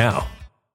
now.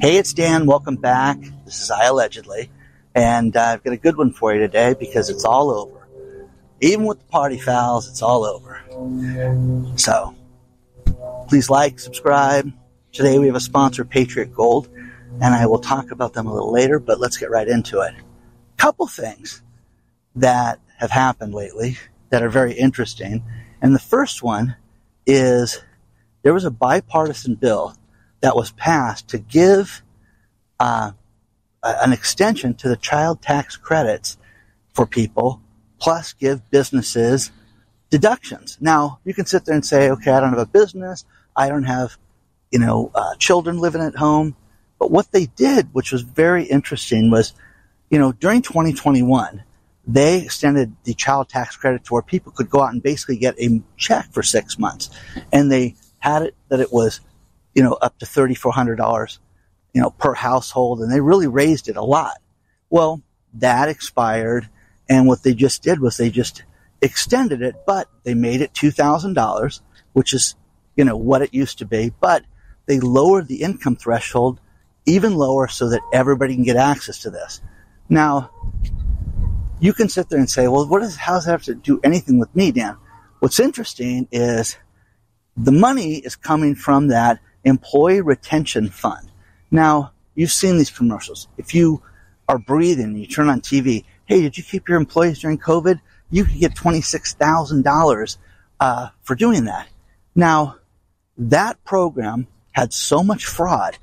Hey, it's Dan. Welcome back. This is I Allegedly. And uh, I've got a good one for you today because it's all over. Even with the party fouls, it's all over. So, please like, subscribe. Today we have a sponsor, Patriot Gold, and I will talk about them a little later, but let's get right into it. Couple things that have happened lately that are very interesting. And the first one is there was a bipartisan bill that was passed to give uh, an extension to the child tax credits for people, plus give businesses deductions. Now, you can sit there and say, okay, I don't have a business. I don't have, you know, uh, children living at home. But what they did, which was very interesting, was, you know, during 2021, they extended the child tax credit to where people could go out and basically get a check for six months. And they had it that it was, you know, up to $3,400, you know, per household. And they really raised it a lot. Well, that expired. And what they just did was they just extended it, but they made it $2,000, which is, you know, what it used to be. But they lowered the income threshold even lower so that everybody can get access to this. Now, you can sit there and say, well, what does, how does that have to do anything with me, Dan? What's interesting is the money is coming from that employee retention fund. Now, you've seen these commercials. If you are breathing, you turn on TV, hey, did you keep your employees during COVID? You could get $26,000 uh, for doing that. Now, that program had so much fraud.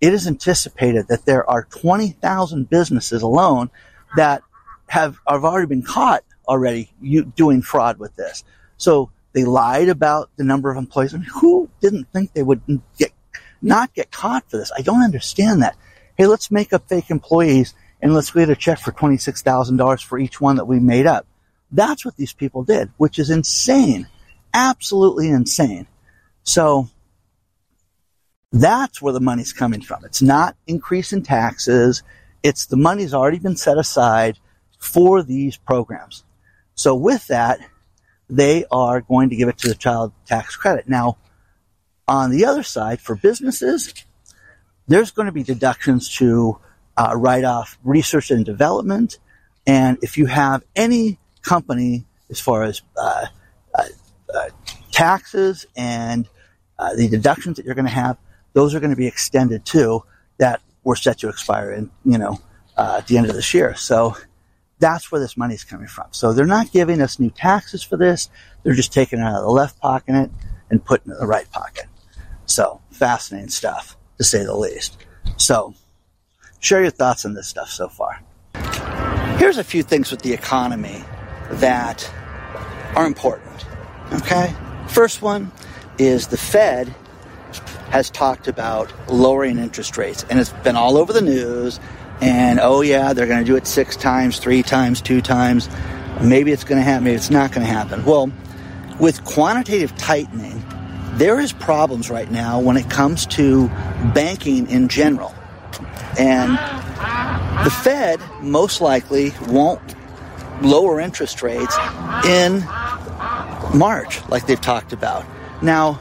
It is anticipated that there are 20,000 businesses alone that have, have already been caught already you, doing fraud with this. So they lied about the number of employees. I mean, who didn't think they would get, not get caught for this? I don't understand that. Hey, let's make up fake employees and let's get a check for $26,000 for each one that we made up. That's what these people did, which is insane. Absolutely insane. So that's where the money's coming from. It's not increase in taxes. It's the money's already been set aside for these programs. So with that, they are going to give it to the child tax credit. Now, on the other side, for businesses, there's going to be deductions to uh, write off research and development. And if you have any company as far as uh, uh, uh taxes and uh, the deductions that you're going to have, those are going to be extended too. That were set to expire in you know uh, at the end of this year. So that's where this money is coming from. So they're not giving us new taxes for this. They're just taking it out of the left pocket and putting it in the right pocket. So fascinating stuff to say the least. So share your thoughts on this stuff so far. Here's a few things with the economy that are important. Okay. First one is the Fed has talked about lowering interest rates and it's been all over the news and oh yeah, they're going to do it six times, three times, two times. Maybe it's going to happen, maybe it's not going to happen. Well, with quantitative tightening, there is problems right now when it comes to banking in general. And the Fed most likely won't lower interest rates in March, like they've talked about. Now,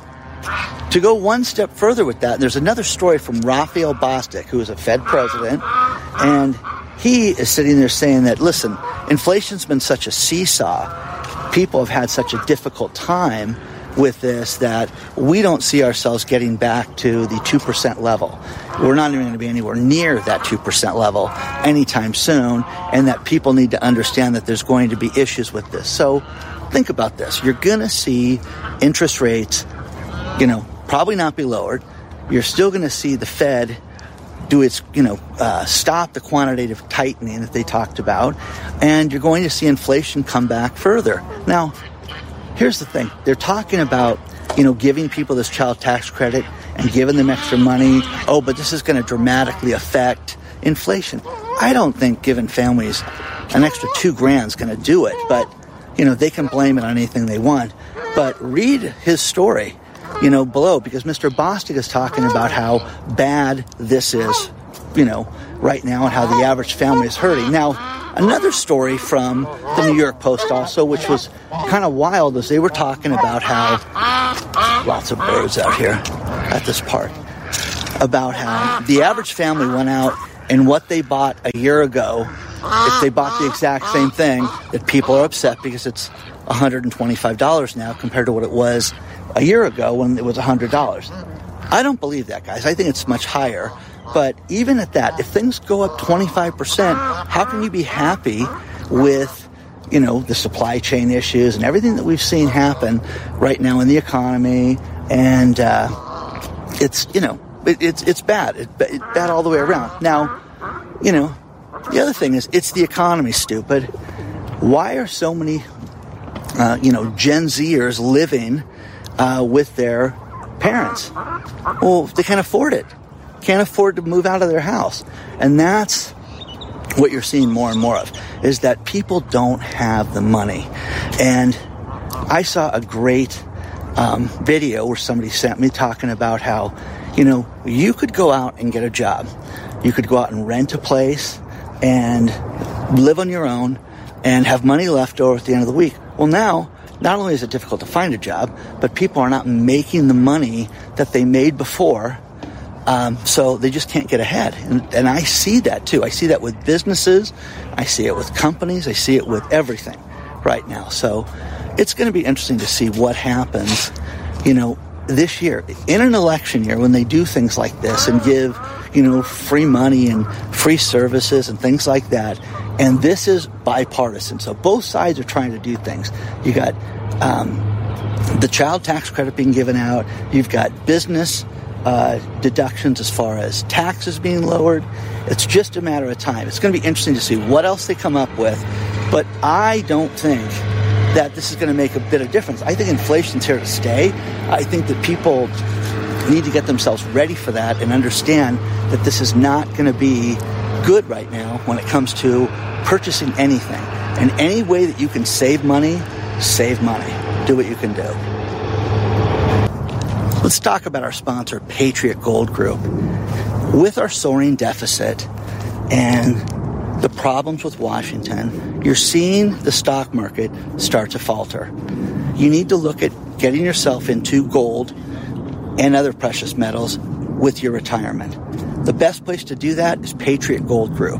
to go one step further with that, there's another story from Raphael Bostic, who is a Fed president, and he is sitting there saying that, listen, inflation's been such a seesaw. People have had such a difficult time with this that we don't see ourselves getting back to the 2% level. We're not even going to be anywhere near that 2% level anytime soon, and that people need to understand that there's going to be issues with this. So think about this. You're going to see interest rates, you know, probably not be lowered. You're still going to see the Fed do its, you know, uh, stop the quantitative tightening that they talked about, and you're going to see inflation come back further. Now, here's the thing: they're talking about, you know, giving people this child tax credit and giving them extra money. Oh, but this is going to dramatically affect inflation. I don't think giving families an extra two grand is going to do it, but you know, they can blame it on anything they want. But read his story, you know, below because Mr. Bostic is talking about how bad this is, you know, right now and how the average family is hurting. Now, another story from the New York Post also, which was kind of wild, is they were talking about how lots of birds out here at this park about how the average family went out and what they bought a year ago, if they bought the exact same thing, that people are upset because it's $125 now compared to what it was a year ago when it was $100. I don't believe that, guys. I think it's much higher. But even at that, if things go up 25%, how can you be happy with, you know, the supply chain issues and everything that we've seen happen right now in the economy? And uh, it's, you know, it, it's it's bad. It, it's bad all the way around. Now, you know, the other thing is it's the economy, stupid. Why are so many, uh, you know, Gen Zers living uh, with their parents? Well, they can't afford it. Can't afford to move out of their house, and that's what you're seeing more and more of is that people don't have the money. And I saw a great um, video where somebody sent me talking about how you know, you could go out and get a job. You could go out and rent a place and live on your own and have money left over at the end of the week. Well, now, not only is it difficult to find a job, but people are not making the money that they made before. Um, so they just can't get ahead. And, and I see that too. I see that with businesses. I see it with companies. I see it with everything right now. So it's going to be interesting to see what happens, you know, this year, in an election year, when they do things like this and give, you know, free money and free services and things like that, and this is bipartisan. So both sides are trying to do things. You got um, the child tax credit being given out. You've got business uh, deductions as far as taxes being lowered. It's just a matter of time. It's going to be interesting to see what else they come up with. But I don't think that this is going to make a bit of difference. I think inflation's here to stay. I think that people need to get themselves ready for that and understand that this is not going to be good right now when it comes to purchasing anything. And any way that you can save money, save money. Do what you can do. Let's talk about our sponsor, Patriot Gold Group. With our soaring deficit and the problems with Washington, you're seeing the stock market start to falter. You need to look at getting yourself into gold and other precious metals with your retirement. The best place to do that is Patriot Gold Group.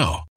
now.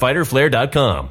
www.fighterflare.com.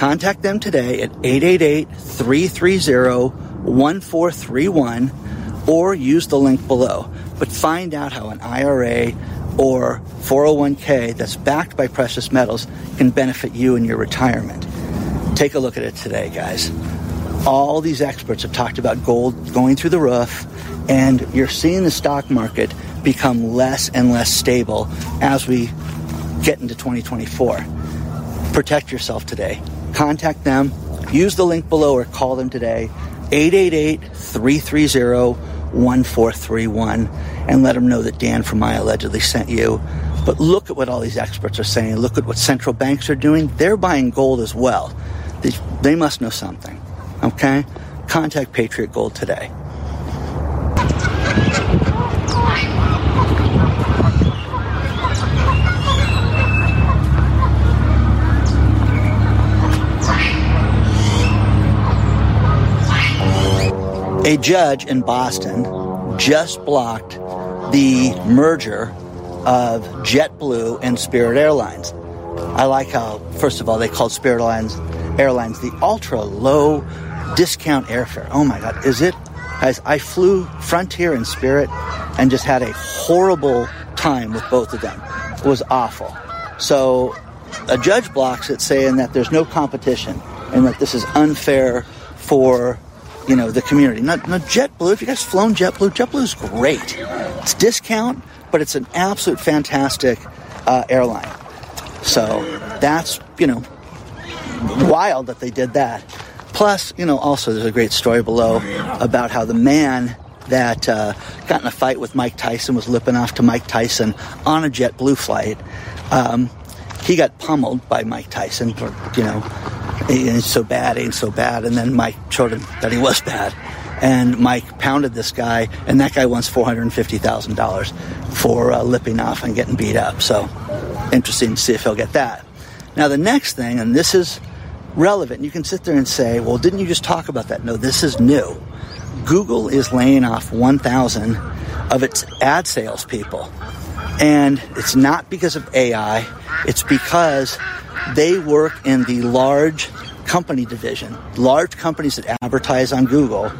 Contact them today at 888-330-1431 or use the link below. But find out how an IRA or 401k that's backed by precious metals can benefit you in your retirement. Take a look at it today, guys. All these experts have talked about gold going through the roof, and you're seeing the stock market become less and less stable as we get into 2024. Protect yourself today. Contact them. Use the link below or call them today. 888-330-1431 and let them know that Dan from I allegedly sent you. But look at what all these experts are saying. Look at what central banks are doing. They're buying gold as well. They, they must know something. Okay? Contact Patriot Gold today. Oh, A judge in Boston just blocked the merger of JetBlue and Spirit Airlines. I like how, first of all, they called Spirit Airlines, Airlines the ultra low discount airfare. Oh my God, is it? Guys, I flew Frontier and Spirit and just had a horrible time with both of them. It was awful. So a judge blocks it saying that there's no competition and that this is unfair for you know the community. Not, not JetBlue. If you guys flown JetBlue, JetBlue is great. It's discount, but it's an absolute fantastic uh, airline. So that's you know wild that they did that. Plus, you know, also there's a great story below about how the man that uh, got in a fight with Mike Tyson was lipping off to Mike Tyson on a JetBlue flight. Um, he got pummeled by Mike Tyson you know ain't so bad, ain't so bad. And then Mike showed him that he was bad. And Mike pounded this guy, and that guy wants $450,000 for uh, lipping off and getting beat up. So, interesting to see if he'll get that. Now, the next thing, and this is relevant, you can sit there and say, well, didn't you just talk about that? No, this is new. Google is laying off 1,000 of its ad sales people. And it's not because of AI, it's because they work in the large company division. Large companies that advertise on Google,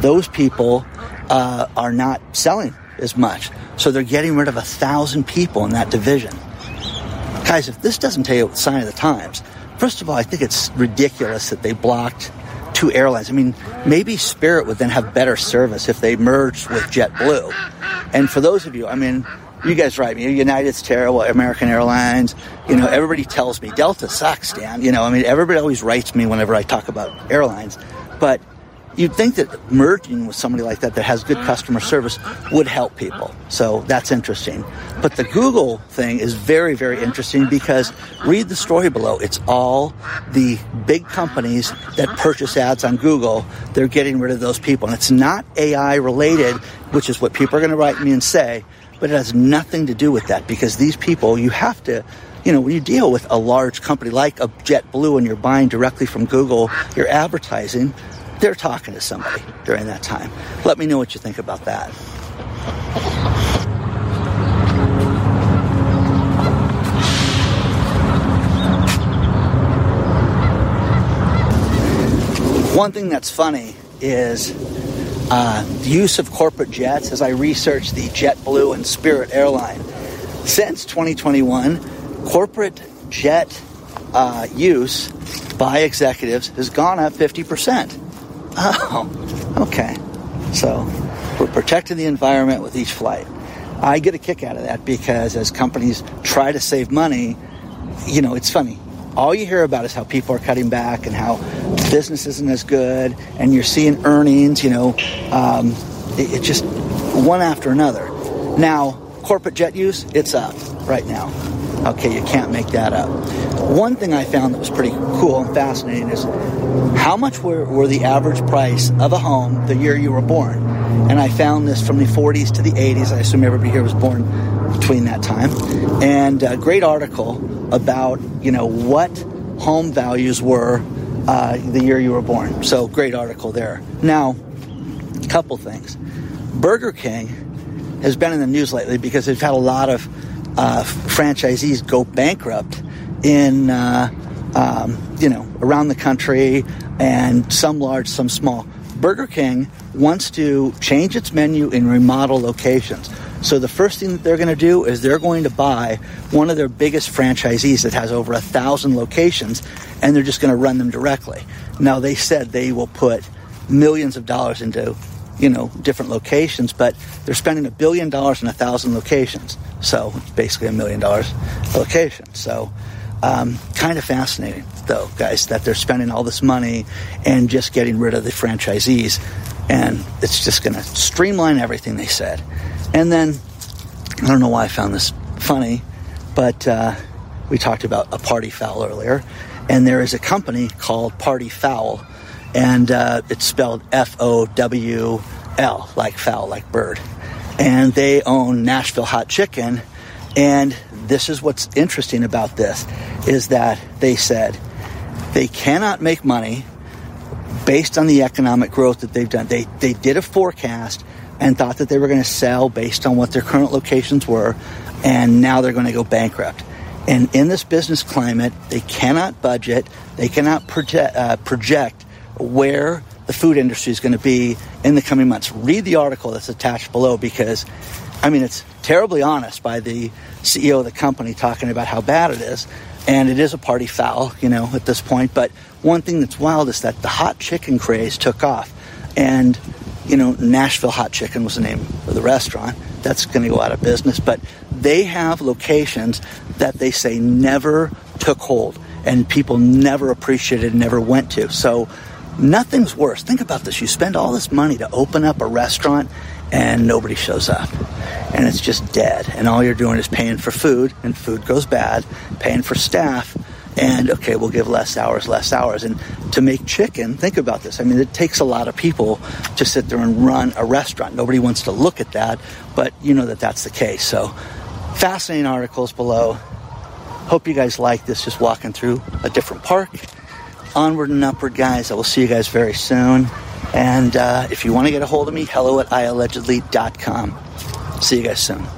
those people uh, are not selling as much. So they're getting rid of a thousand people in that division. Guys, if this doesn't tell you a sign of the times, first of all, I think it's ridiculous that they blocked two airlines. I mean, maybe Spirit would then have better service if they merged with JetBlue. And for those of you, I mean, you guys write me, United's terrible. American Airlines. You know, everybody tells me Delta sucks, Dan. You know, I mean, everybody always writes me whenever I talk about airlines. But you'd think that merging with somebody like that that has good customer service would help people. So that's interesting. But the Google thing is very, very interesting because read the story below. It's all the big companies that purchase ads on Google. They're getting rid of those people. And it's not AI related, which is what people are going to write me and say but it has nothing to do with that because these people, you have to, you know, when you deal with a large company like a JetBlue and you're buying directly from Google, you're advertising, they're talking to somebody during that time. Let me know what you think about that. One thing that's funny is uh, use of corporate jets as I researched the JetBlue and Spirit airline. Since 2021, corporate jet uh, use by executives has gone up 50%. Oh, okay. So we're protecting the environment with each flight. I get a kick out of that because as companies try to save money, you know, it's funny all you hear about is how people are cutting back and how business isn't as good, and you're seeing earnings, you know, um, it, it just one after another. Now, corporate jet use, it's up right now. Okay, you can't make that up. One thing I found that was pretty cool and fascinating is how much were, were the average price of a home the year you were born? And I found this from the 40s to the 80s. I assume everybody here was born between that time. And a great article about, you know, what home values were uh, the year you were born. So great article there. Now, a couple things. Burger King has been in the news lately because they've had a lot of uh, franchisees go bankrupt in, uh, um, you know, around the country and some large, some small. Burger King wants to change its menu and remodel locations. So the first thing that they're going to do is they're going to buy one of their biggest franchisees that has over a thousand locations, and they're just going to run them directly. Now they said they will put millions of dollars into, you know, different locations, but they're spending a billion dollars in a thousand locations. So basically a million dollars a location. So um, kind of fascinating, though, guys, that they're spending all this money and just getting rid of the franchisees, and it's just going to streamline everything. They said. And then, I don't know why I found this funny, but uh, we talked about a party foul earlier, and there is a company called Party Fowl, and uh, it's spelled F O W L, like fowl, like bird. And they own Nashville Hot Chicken, and this is what's interesting about this is that they said they cannot make money based on the economic growth that they've done. They they did a forecast and thought that they were going to sell based on what their current locations were, and now they're going to go bankrupt. And in this business climate, they cannot budget, they cannot project, uh, project where the food industry is going to be in the coming months. Read the article that's attached below because, I mean, it's terribly honest by the CEO of the company talking about how bad it is. And it is a party foul, you know, at this point. But one thing that's wild is that the hot chicken craze took off. And you know, Nashville Hot Chicken was the name of the restaurant. That's going to go out of business. But they have locations that they say never took hold and people never appreciated, and never went to. So nothing's worse. Think about this. You spend all this money to open up a restaurant and nobody shows up. And it's just dead. And all you're doing is paying for food, and food goes bad, paying for staff, and okay, we'll give less hours, less hours. And to make chicken, think about this. I mean, it takes a lot of people to sit there and run a restaurant. Nobody wants to look at that, but you know that that's the case. So, fascinating articles below. Hope you guys like this, just walking through a different park. Onward and upward, guys. I will see you guys very soon. And uh, if you want to get a hold of me, hello at iallegedly.com. See you guys soon.